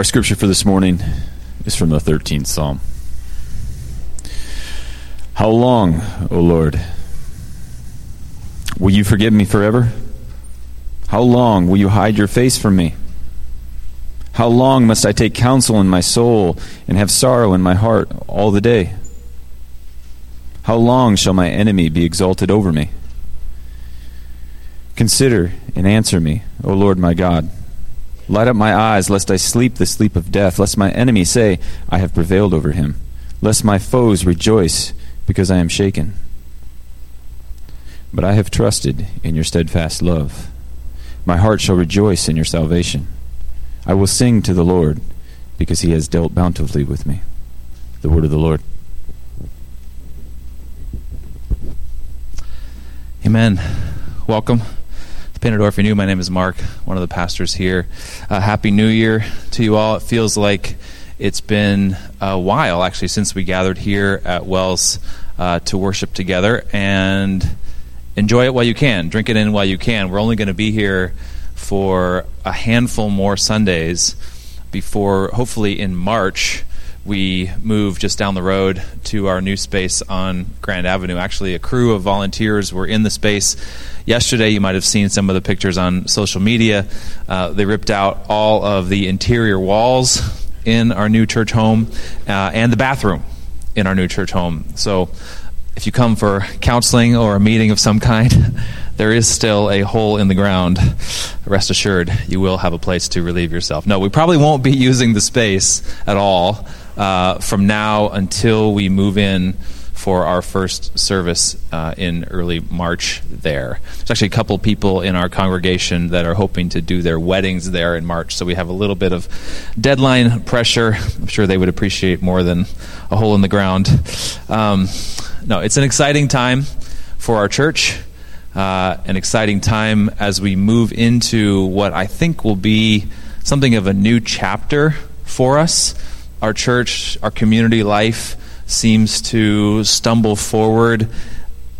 Our scripture for this morning is from the 13th Psalm. How long, O Lord, will you forgive me forever? How long will you hide your face from me? How long must I take counsel in my soul and have sorrow in my heart all the day? How long shall my enemy be exalted over me? Consider and answer me, O Lord my God. Light up my eyes, lest I sleep the sleep of death, lest my enemy say, I have prevailed over him, lest my foes rejoice because I am shaken. But I have trusted in your steadfast love. My heart shall rejoice in your salvation. I will sing to the Lord, because he has dealt bountifully with me. The word of the Lord. Amen. Welcome Panador. If you're new, my name is Mark, one of the pastors here. Uh, Happy New Year to you all. It feels like it's been a while, actually, since we gathered here at Wells uh, to worship together. And enjoy it while you can. Drink it in while you can. We're only going to be here for a handful more Sundays before, hopefully, in March we move just down the road to our new space on Grand Avenue. Actually, a crew of volunteers were in the space yesterday. You might have seen some of the pictures on social media. Uh, they ripped out all of the interior walls in our new church home uh, and the bathroom in our new church home. So, if you come for counseling or a meeting of some kind, there is still a hole in the ground. Rest assured, you will have a place to relieve yourself. No, we probably won't be using the space at all uh, from now until we move in for our first service uh, in early March there. There's actually a couple people in our congregation that are hoping to do their weddings there in March, so we have a little bit of deadline pressure. I'm sure they would appreciate more than a hole in the ground. Um, no, it's an exciting time for our church. Uh, an exciting time as we move into what I think will be something of a new chapter for us our church, our community life seems to stumble forward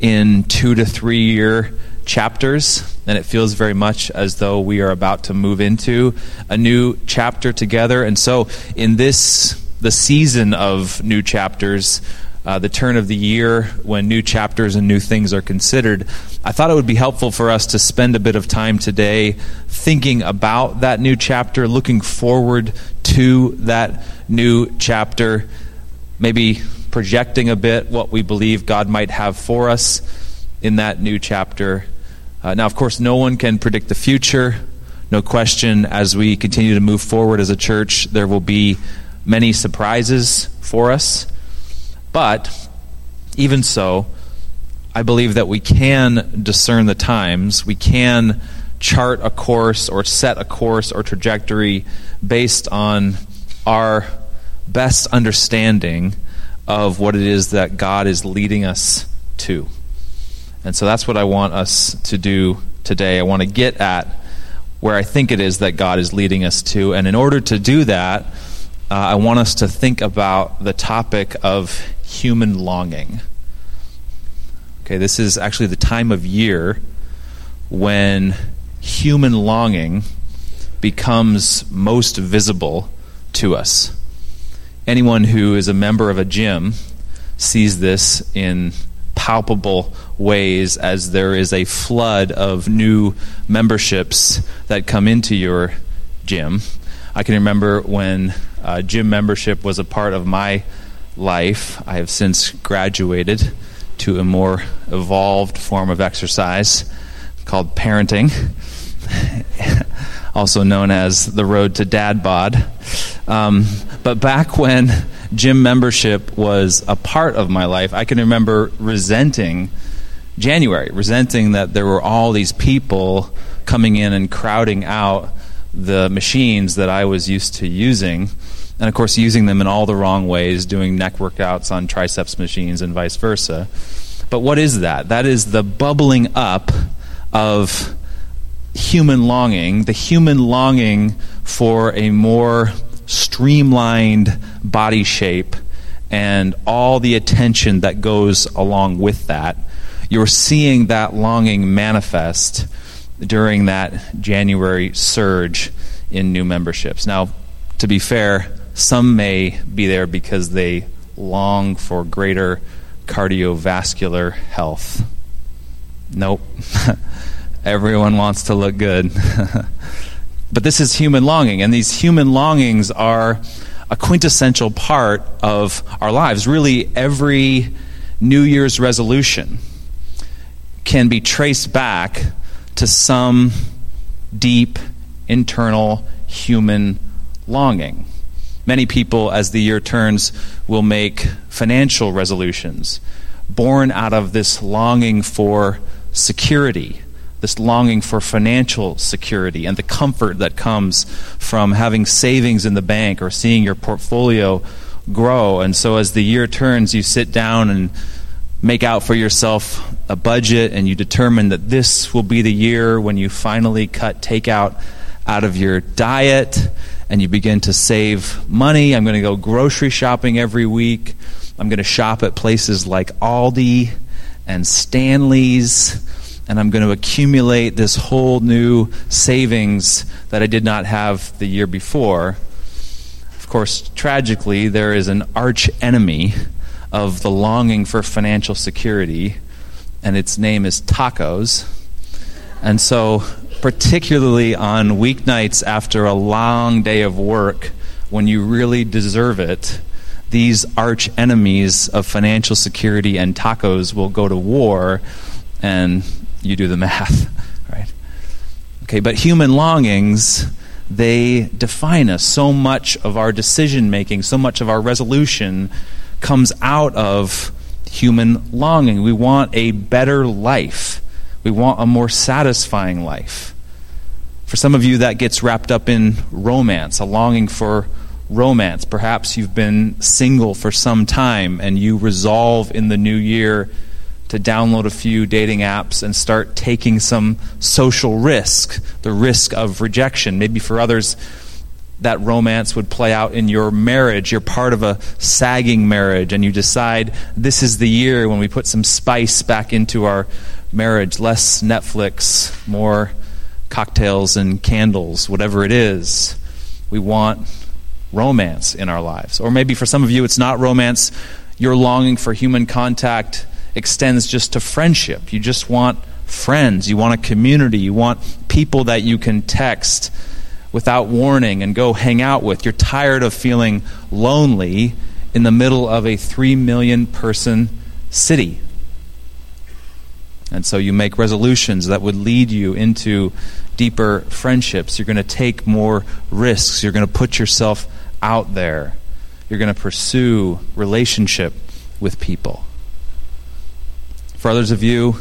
in two to three year chapters, and it feels very much as though we are about to move into a new chapter together. And so, in this, the season of new chapters, uh, the turn of the year when new chapters and new things are considered, I thought it would be helpful for us to spend a bit of time today thinking about that new chapter, looking forward to that new chapter, maybe projecting a bit what we believe God might have for us in that new chapter. Uh, now, of course, no one can predict the future. No question, as we continue to move forward as a church, there will be many surprises for us. But even so, I believe that we can discern the times. We can chart a course or set a course or trajectory based on our best understanding of what it is that God is leading us to. And so that's what I want us to do today. I want to get at where I think it is that God is leading us to. And in order to do that, uh, I want us to think about the topic of human longing. Okay, this is actually the time of year when human longing becomes most visible to us. Anyone who is a member of a gym sees this in palpable ways as there is a flood of new memberships that come into your gym. I can remember when uh, gym membership was a part of my life. I have since graduated to a more evolved form of exercise called parenting, also known as the road to dad bod. Um, but back when gym membership was a part of my life, I can remember resenting January, resenting that there were all these people coming in and crowding out the machines that I was used to using and of course using them in all the wrong ways, doing neck workouts on triceps machines and vice versa. But what is that? That is the bubbling up of human longing, the human longing for a more streamlined body shape and all the attention that goes along with that. You're seeing that longing manifest during that January surge in new memberships. Now, to be fair, some may be there because they long for greater cardiovascular health. Nope. Everyone wants to look good. but this is human longing, and these human longings are a quintessential part of our lives. Really, every New Year's resolution can be traced back to some deep internal human longing. Many people, as the year turns, will make financial resolutions born out of this longing for security, this longing for financial security, and the comfort that comes from having savings in the bank or seeing your portfolio grow. And so, as the year turns, you sit down and make out for yourself a budget, and you determine that this will be the year when you finally cut takeout out of your diet and you begin to save money. I'm going to go grocery shopping every week. I'm going to shop at places like Aldi and Stanley's, and I'm going to accumulate this whole new savings that I did not have the year before. Of course, tragically, there is an arch enemy of the longing for financial security, and its name is tacos. And so particularly on weeknights after a long day of work when you really deserve it, these arch enemies of financial security and tacos will go to war, and you do the math, right? Okay, but human longings, they define us. So much of our decision making, so much of our resolution comes out of human longing. We want a better life. We want a more satisfying life. For some of you, that gets wrapped up in romance, a longing for romance. Perhaps you've been single for some time and you resolve in the new year to download a few dating apps and start taking some social risk, the risk of rejection. Maybe for others, that romance would play out in your marriage. You're part of a sagging marriage, and you decide this is the year when we put some spice back into our marriage less Netflix, more cocktails and candles, whatever it is. We want romance in our lives. Or maybe for some of you, it's not romance. You're longing for human contact extends just to friendship. You just want friends. You want a community. You want people that you can text without warning and go hang out with. You're tired of feeling lonely in the middle of a three million person city. And so you make resolutions that would lead you into deeper friendships. You're going to take more risks. You're going to put yourself out there. You're going to pursue relationship with people. For others of you,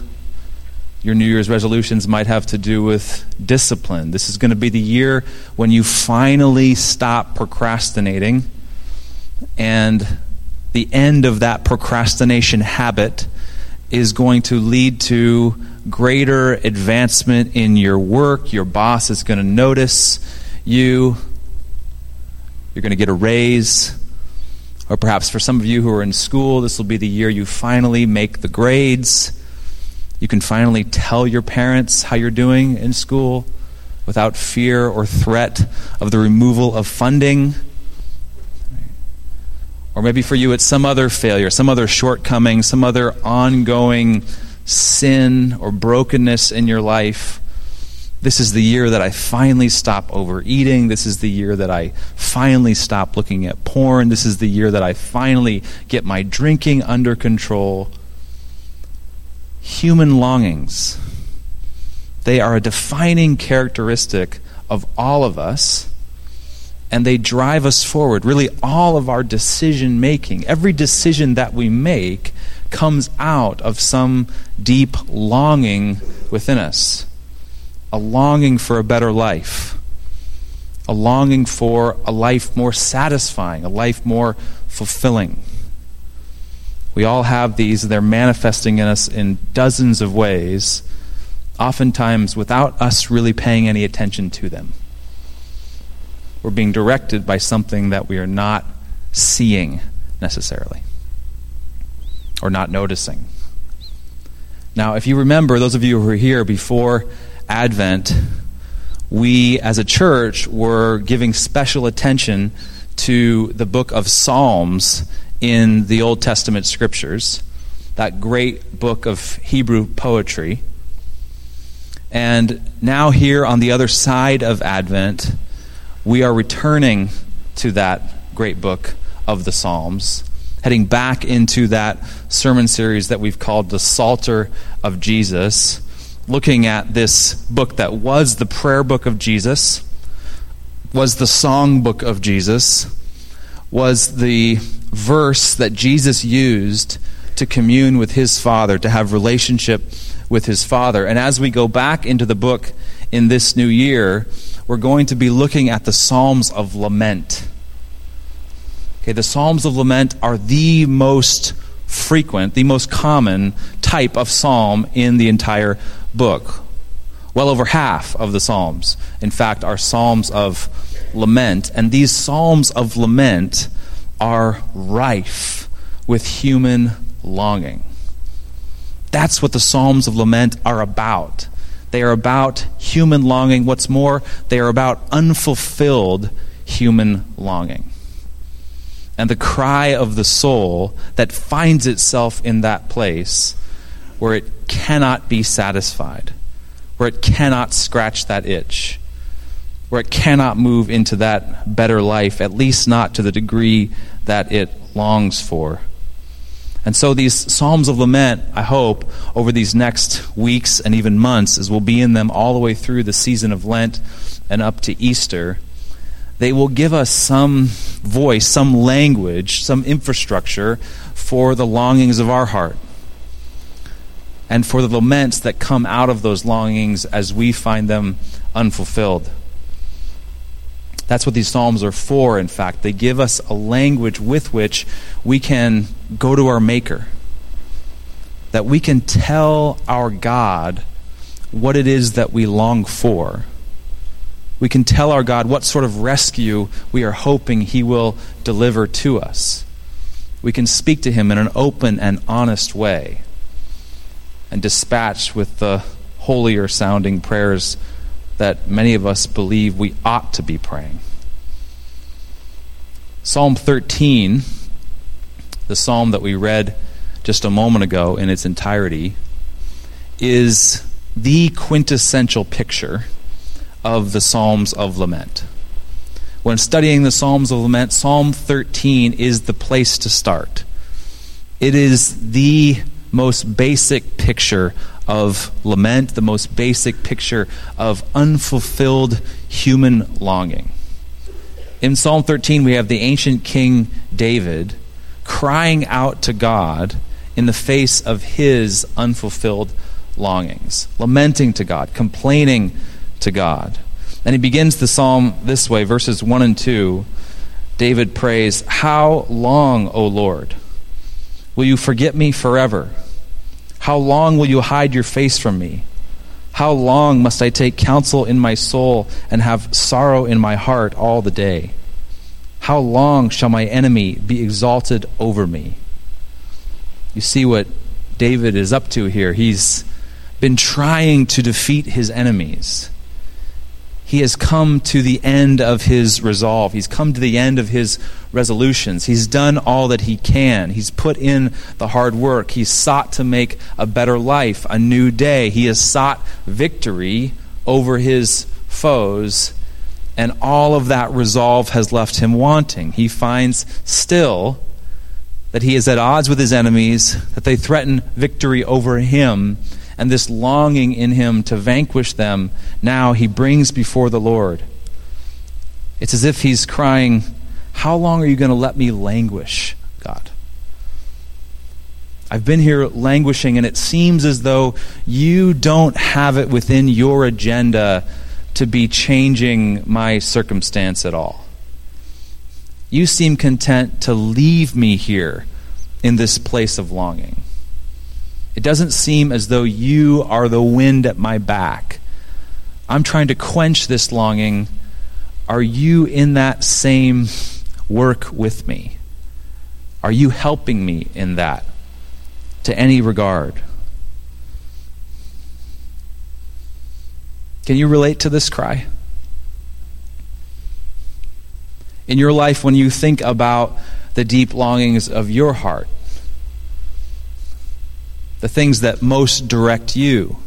your New Year's resolutions might have to do with discipline. This is going to be the year when you finally stop procrastinating, and the end of that procrastination habit is going to lead to greater advancement in your work. Your boss is going to notice you. You're going to get a raise. Or perhaps for some of you who are in school, this will be the year you finally make the grades you can finally tell your parents how you're doing in school without fear or threat of the removal of funding. Or maybe for you, it's some other failure, some other shortcoming, some other ongoing sin or brokenness in your life. This is the year that I finally stop overeating. This is the year that I finally stop looking at porn. This is the year that I finally get my drinking under control human longings. They are a defining characteristic of all of us, and they drive us forward. Really, all of our decision making, every decision that we make, comes out of some deep longing within us a longing for a better life, a longing for a life more satisfying, a life more fulfilling. We all have these, they're manifesting in us in dozens of ways, oftentimes without us really paying any attention to them. We're being directed by something that we are not seeing necessarily or not noticing. Now, if you remember, those of you who were here before Advent, we as a church were giving special attention to the book of Psalms in the Old Testament scriptures, that great book of Hebrew poetry. And now, here on the other side of Advent, we are returning to that great book of the Psalms, heading back into that sermon series that we've called the Psalter of Jesus, looking at this book that was the prayer book of Jesus, was the song book of Jesus, was the verse that Jesus used to commune with his Father, to have relationship with his Father. And as we go back into the book in this new year, we're going to be looking at the Psalms of Lament. Okay, the Psalms of Lament are the most frequent, the most common type of psalm in the entire book. Well over half of the Psalms, in fact, are Psalms of lament. And these Psalms of lament are rife with human longing. That's what the Psalms of Lament are about. They are about human longing. What's more, they are about unfulfilled human longing. And the cry of the soul that finds itself in that place where it cannot be satisfied, where it cannot scratch that itch, where it cannot move into that better life, at least not to the degree that it longs for. And so these Psalms of Lament, I hope, over these next weeks and even months, as we'll be in them all the way through the season of Lent and up to Easter, they will give us some voice, some language, some infrastructure for the longings of our heart and for the laments that come out of those longings as we find them unfulfilled. That's what these Psalms are for, in fact. They give us a language with which we can go to our Maker, that we can tell our God what it is that we long for. We can tell our God what sort of rescue we are hoping He will deliver to us. We can speak to Him in an open and honest way and dispatched with the holier sounding prayers that many of us believe we ought to be praying. Psalm 13, the psalm that we read just a moment ago in its entirety, is the quintessential picture of the Psalms of Lament. When studying the Psalms of Lament, Psalm 13 is the place to start. It is the most basic picture of lament, the most basic picture of unfulfilled human longing. In Psalm 13, we have the ancient King David crying out to God in the face of his unfulfilled longings, lamenting to God, complaining to God. And he begins the psalm this way verses 1 and 2. David prays, How long, O Lord, will you forget me forever? How long will you hide your face from me? How long must I take counsel in my soul and have sorrow in my heart all the day? How long shall my enemy be exalted over me? You see what David is up to here. He's been trying to defeat his enemies he has come to the end of his resolve. He's come to the end of his resolutions. He's done all that he can. He's put in the hard work. He's sought to make a better life, a new day. He has sought victory over his foes, and all of that resolve has left him wanting. He finds still that he is at odds with his enemies, that they threaten victory over him and this longing in him to vanquish them, now he brings before the Lord. It's as if he's crying, How long are you going to let me languish, God? I've been here languishing, and it seems as though you don't have it within your agenda to be changing my circumstance at all. You seem content to leave me here in this place of longing. It doesn't seem as though you are the wind at my back. I'm trying to quench this longing. Are you in that same work with me? Are you helping me in that to any regard? Can you relate to this cry? In your life, when you think about the deep longings of your heart, the things that most direct you?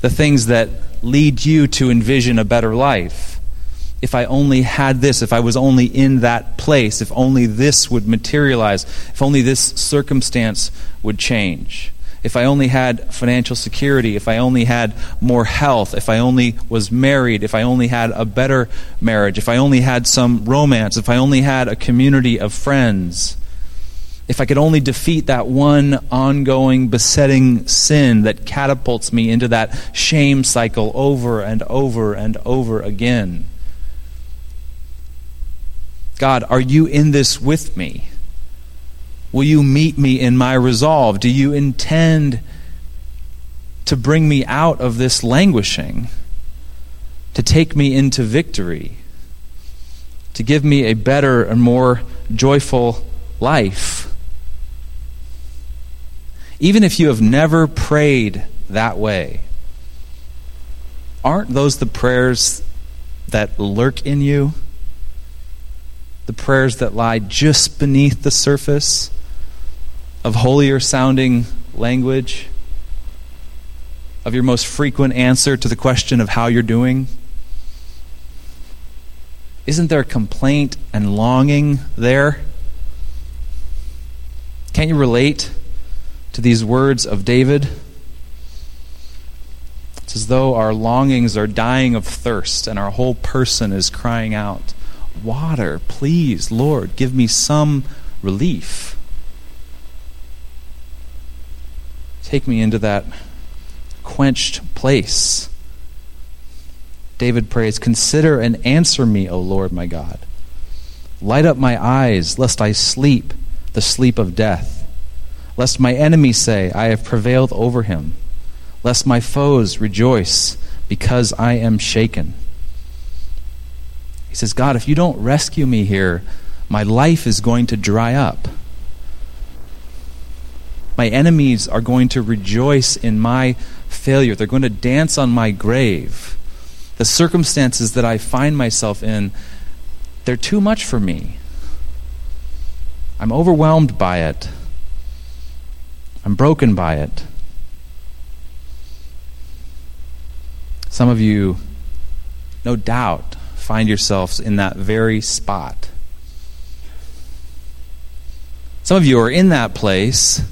The things that lead you to envision a better life? If I only had this, if I was only in that place, if only this would materialize, if only this circumstance would change if I only had financial security, if I only had more health, if I only was married, if I only had a better marriage, if I only had some romance, if I only had a community of friends, if I could only defeat that one ongoing, besetting sin that catapults me into that shame cycle over and over and over again. God, are you in this with me? Will you meet me in my resolve? Do you intend to bring me out of this languishing? To take me into victory? To give me a better and more joyful life? Even if you have never prayed that way, aren't those the prayers that lurk in you? The prayers that lie just beneath the surface? of holier sounding language, of your most frequent answer to the question of how you're doing? Isn't there complaint and longing there? Can't you relate to these words of David? It's as though our longings are dying of thirst and our whole person is crying out, Water, please, Lord, give me some relief. Take me into that quenched place. David prays, Consider and answer me, O Lord my God. Light up my eyes, lest I sleep the sleep of death. Lest my enemies say, I have prevailed over him. Lest my foes rejoice because I am shaken. He says, God, if you don't rescue me here, my life is going to dry up. My enemies are going to rejoice in my failure. They're going to dance on my grave. The circumstances that I find myself in, they're too much for me. I'm overwhelmed by it. I'm broken by it. Some of you, no doubt, find yourselves in that very spot. Some of you are in that place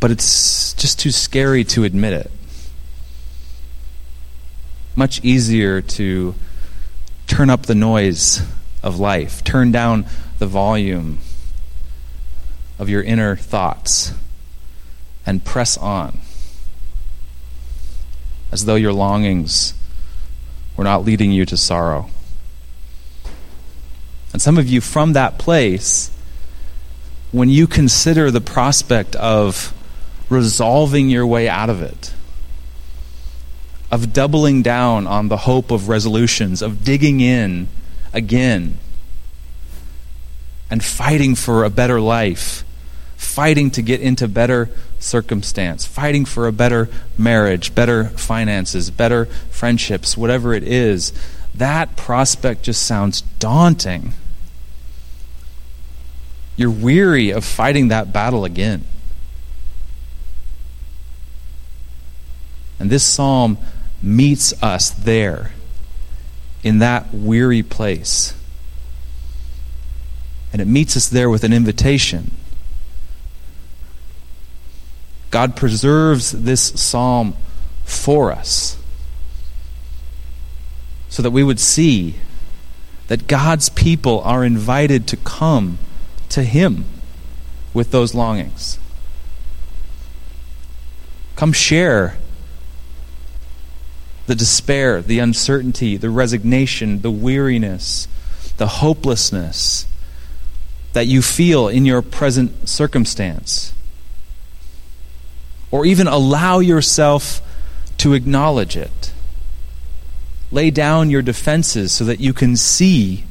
but it's just too scary to admit it. Much easier to turn up the noise of life, turn down the volume of your inner thoughts, and press on as though your longings were not leading you to sorrow. And some of you, from that place, when you consider the prospect of resolving your way out of it, of doubling down on the hope of resolutions, of digging in again and fighting for a better life, fighting to get into better circumstance, fighting for a better marriage, better finances, better friendships, whatever it is, that prospect just sounds daunting. You're weary of fighting that battle again. And this psalm meets us there in that weary place. And it meets us there with an invitation. God preserves this psalm for us so that we would see that God's people are invited to come to Him with those longings. Come share the despair, the uncertainty, the resignation, the weariness, the hopelessness that you feel in your present circumstance. Or even allow yourself to acknowledge it. Lay down your defenses so that you can see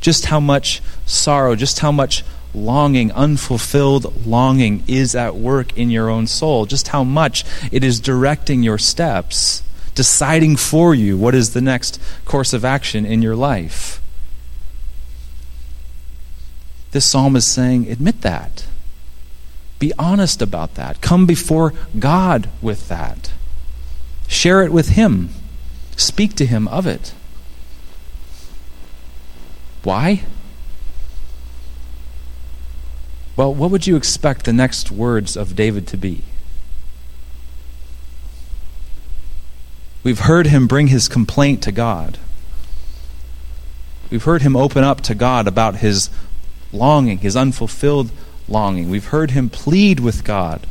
just how much sorrow, just how much longing, unfulfilled longing, is at work in your own soul, just how much it is directing your steps, deciding for you what is the next course of action in your life. This psalm is saying, admit that. Be honest about that. Come before God with that. Share it with Him. Speak to Him of it. Why? Well, what would you expect the next words of David to be? We've heard him bring his complaint to God. We've heard him open up to God about his longing, his unfulfilled longing. We've heard him plead with God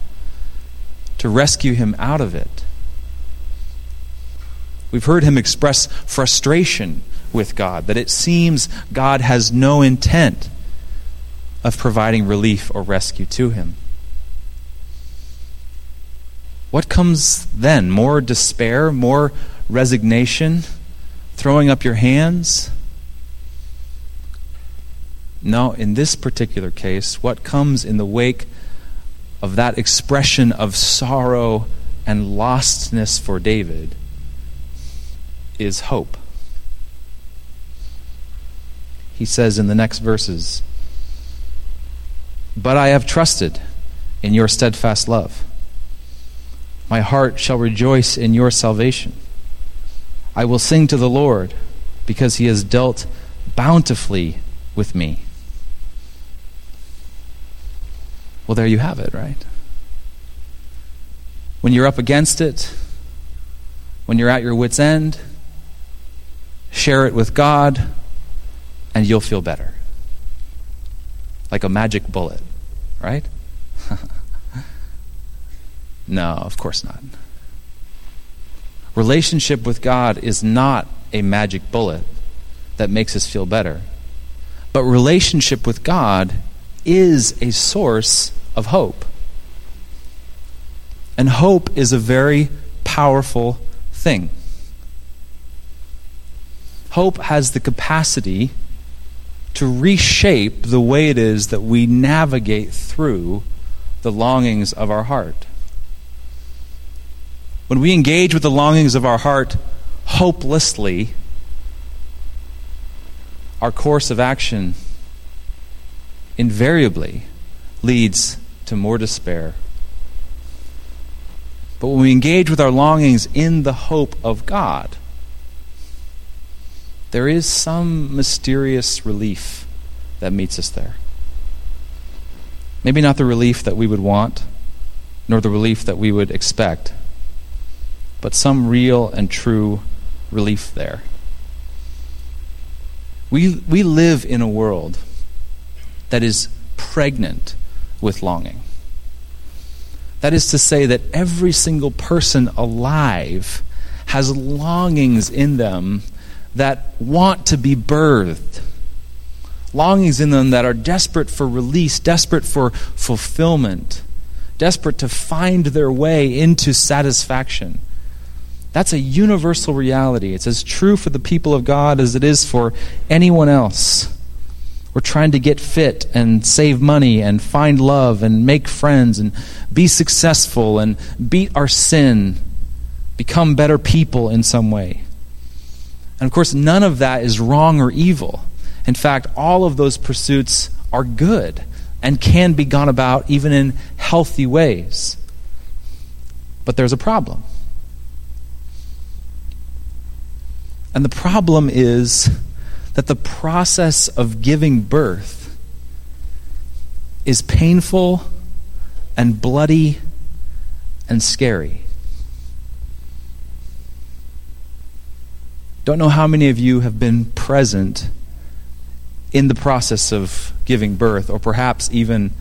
to rescue him out of it. We've heard him express frustration with God, that it seems God has no intent of providing relief or rescue to him. What comes then? More despair? More resignation? Throwing up your hands? No, in this particular case, what comes in the wake of that expression of sorrow and lostness for David is hope. He says in the next verses, But I have trusted in your steadfast love. My heart shall rejoice in your salvation. I will sing to the Lord because he has dealt bountifully with me. Well, there you have it, right? When you're up against it, when you're at your wits' end, share it with God, and you'll feel better. Like a magic bullet, right? no, of course not. Relationship with God is not a magic bullet that makes us feel better. But relationship with God is a source of hope. And hope is a very powerful thing. Hope has the capacity to reshape the way it is that we navigate through the longings of our heart. When we engage with the longings of our heart hopelessly, our course of action invariably leads to more despair. But when we engage with our longings in the hope of God, there is some mysterious relief that meets us there. Maybe not the relief that we would want, nor the relief that we would expect, but some real and true relief there. We, we live in a world that is pregnant with longing. That is to say, that every single person alive has longings in them that want to be birthed. Longings in them that are desperate for release, desperate for fulfillment, desperate to find their way into satisfaction. That's a universal reality. It's as true for the people of God as it is for anyone else. We're trying to get fit and save money and find love and make friends and be successful and beat our sin, become better people in some way. And of course, none of that is wrong or evil. In fact, all of those pursuits are good and can be gone about even in healthy ways. But there's a problem. And the problem is that the process of giving birth is painful and bloody and scary. Don't know how many of you have been present in the process of giving birth, or perhaps even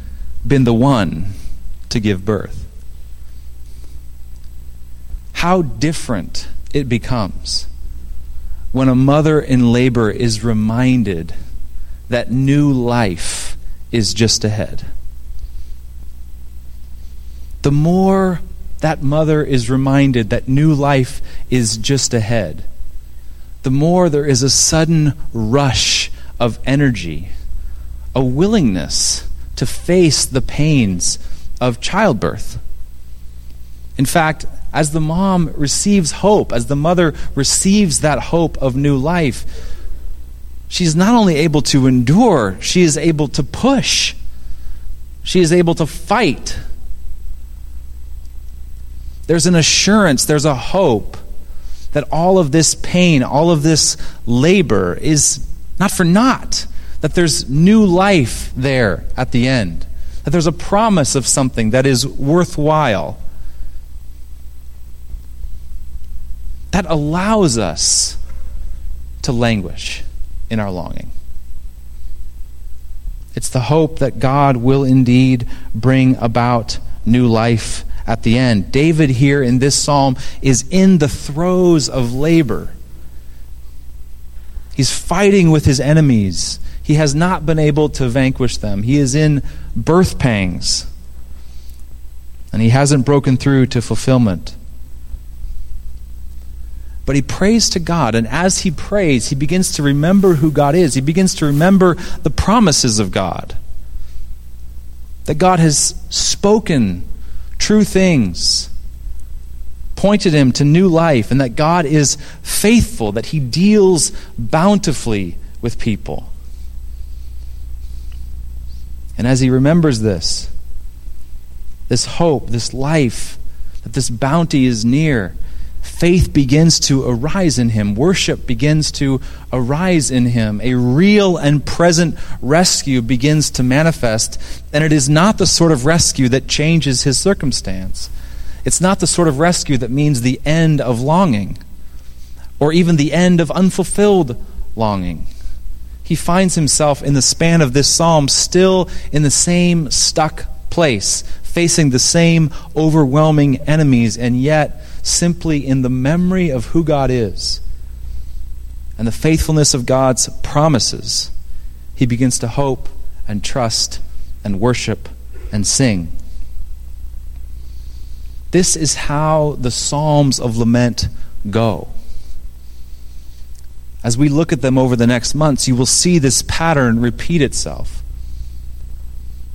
been the one to give birth. How different it becomes when a mother in labor is reminded that new life is just ahead. The more that mother is reminded that new life is just ahead, the more there is a sudden rush of energy, a willingness to face the pains of childbirth. In fact, as the mom receives hope, as the mother receives that hope of new life, she's not only able to endure, she is able to push. She is able to fight. There's an assurance, there's a hope that all of this pain, all of this labor is not for naught, that there's new life there at the end, that there's a promise of something that is worthwhile. That allows us to languish in our longing. It's the hope that God will indeed bring about new life at the end. David, here in this psalm, is in the throes of labor. He's fighting with his enemies. He has not been able to vanquish them. He is in birth pangs. And he hasn't broken through to fulfillment. But he prays to God, and as he prays, he begins to remember who God is. He begins to remember the promises of God. That God has spoken true things, pointed him to new life, and that God is faithful, that he deals bountifully with people. And as he remembers this, this hope, this life, that this bounty is near, faith begins to arise in him. Worship begins to arise in him. A real and present rescue begins to manifest. And it is not the sort of rescue that changes his circumstance. It's not the sort of rescue that means the end of longing or even the end of unfulfilled longing. He finds himself in the span of this psalm still in the same stuck place, facing the same overwhelming enemies, and yet simply in the memory of who God is and the faithfulness of God's promises, he begins to hope and trust and worship and sing. This is how the Psalms of Lament go. As we look at them over the next months, you will see this pattern repeat itself.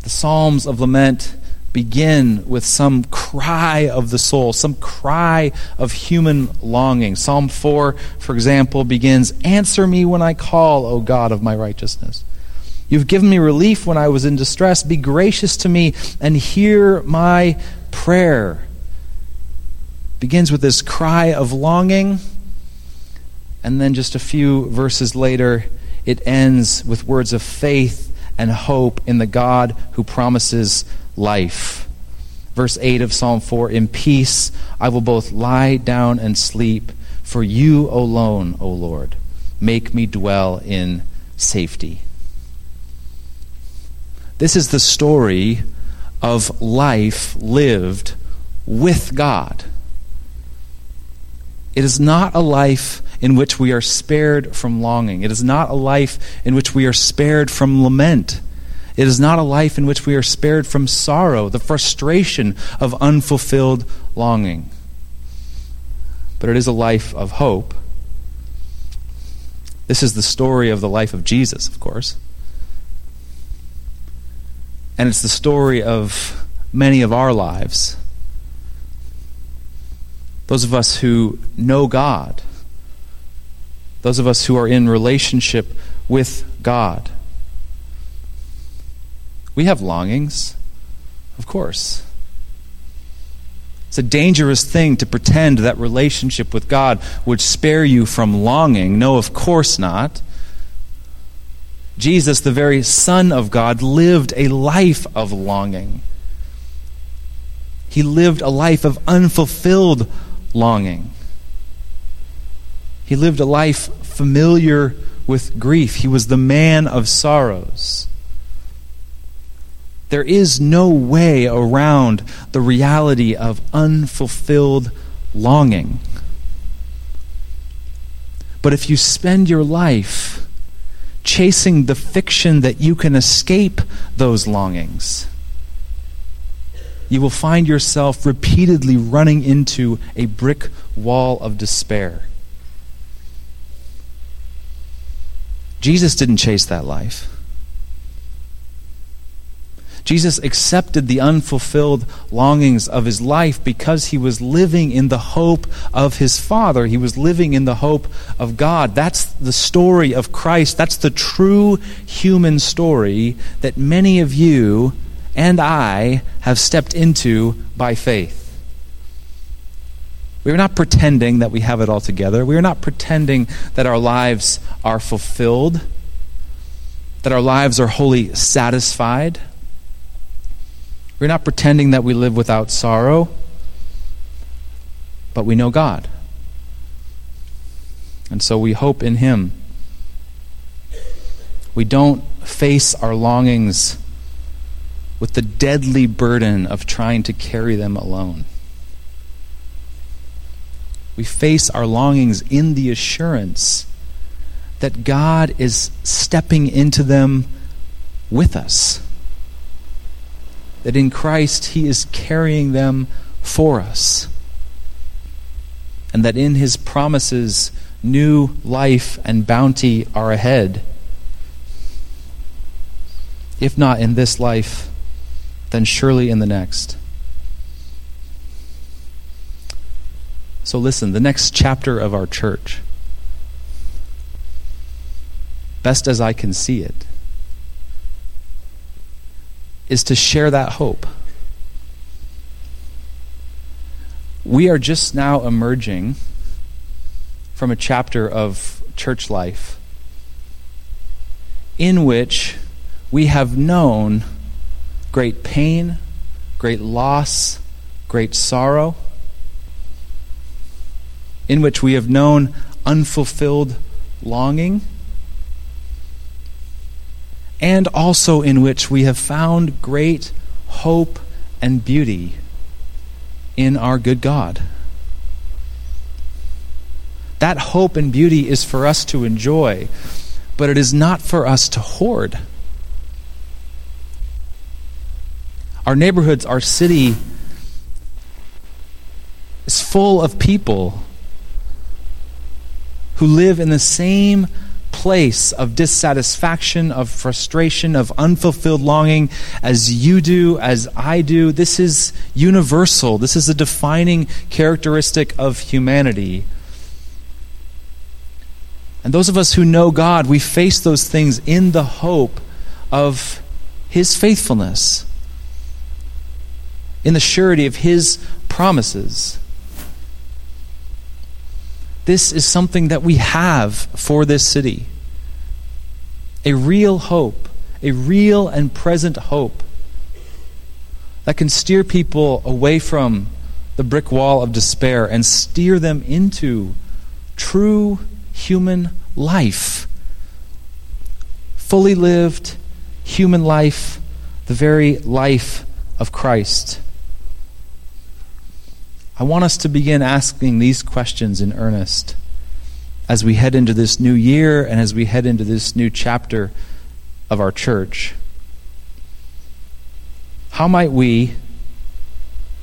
The Psalms of Lament begin with some cry of the soul, some cry of human longing. Psalm 4, for example, begins Answer me when I call, O God of my righteousness. You've given me relief when I was in distress. Be gracious to me and hear my prayer. Begins with this cry of longing, and then just a few verses later, it ends with words of faith and hope in the God who promises life. Verse 8 of Psalm 4 In peace I will both lie down and sleep, for you alone, O Lord, make me dwell in safety. This is the story of life lived with God. It is not a life in which we are spared from longing. It is not a life in which we are spared from lament. It is not a life in which we are spared from sorrow, the frustration of unfulfilled longing. But it is a life of hope. This is the story of the life of Jesus, of course. And it's the story of many of our lives. Those of us who know God, those of us who are in relationship with God. We have longings, of course. It's a dangerous thing to pretend that relationship with God would spare you from longing. No, of course not. Jesus, the very Son of God, lived a life of longing. He lived a life of unfulfilled longing. He lived a life familiar with grief. He was the man of sorrows. There is no way around the reality of unfulfilled longing. But if you spend your life chasing the fiction that you can escape those longings, you will find yourself repeatedly running into a brick wall of despair. Jesus didn't chase that life. Jesus accepted the unfulfilled longings of his life because he was living in the hope of his Father. He was living in the hope of God. That's the story of Christ. That's the true human story that many of you and I have stepped into by faith. We are not pretending that we have it all together. We are not pretending that our lives are fulfilled, that our lives are wholly satisfied. We're not pretending that we live without sorrow, but we know God. And so we hope in Him. We don't face our longings with the deadly burden of trying to carry them alone. We face our longings in the assurance that God is stepping into them with us that in Christ He is carrying them for us. And that in His promises, new life and bounty are ahead. If not in this life, then surely in the next. So, listen, the next chapter of our church, best as I can see it, is to share that hope. We are just now emerging from a chapter of church life in which we have known great pain, great loss, great sorrow, in which we have known unfulfilled longing and also in which we have found great hope and beauty in our good God. That hope and beauty is for us to enjoy, but it is not for us to hoard. Our neighborhoods, our city is full of people who live in the same place of dissatisfaction, of frustration, of unfulfilled longing as you do, as I do. This is universal. This is a defining characteristic of humanity. And those of us who know God, we face those things in the hope of His faithfulness, in the surety of His promises. This is something that we have for this city a real hope, a real and present hope that can steer people away from the brick wall of despair and steer them into true human life. Fully lived human life, the very life of Christ. I want us to begin asking these questions in earnest as we head into this new year and as we head into this new chapter of our church. How might we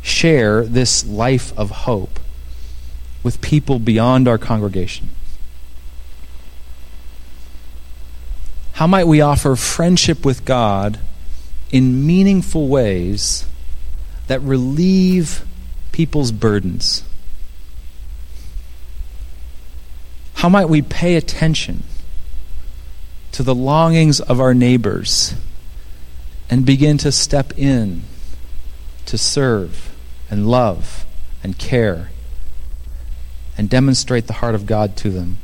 share this life of hope with people beyond our congregation? How might we offer friendship with God in meaningful ways that relieve people's burdens? How might we pay attention to the longings of our neighbors and begin to step in to serve and love and care and demonstrate the heart of God to them?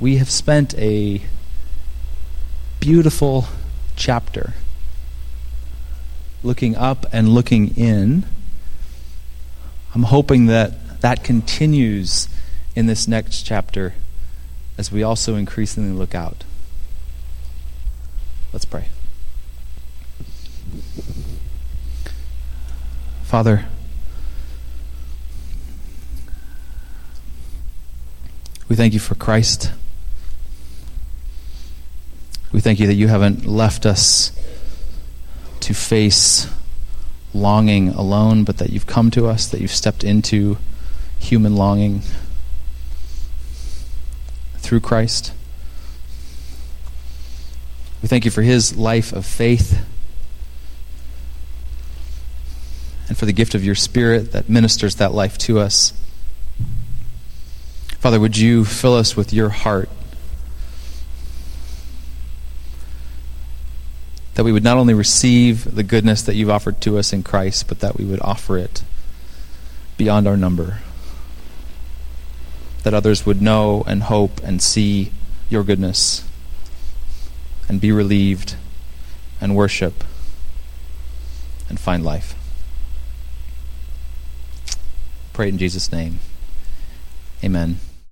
We have spent a beautiful chapter looking up and looking in. I'm hoping that that continues in this next chapter as we also increasingly look out. Let's pray. Father, we thank you for Christ. We thank you that you haven't left us to face longing alone, but that you've come to us, that you've stepped into human longing through Christ. We thank you for his life of faith and for the gift of your Spirit that ministers that life to us. Father, would you fill us with your heart? That we would not only receive the goodness that you've offered to us in Christ, but that we would offer it beyond our number. That others would know and hope and see your goodness and be relieved and worship and find life. Pray in Jesus' name. Amen.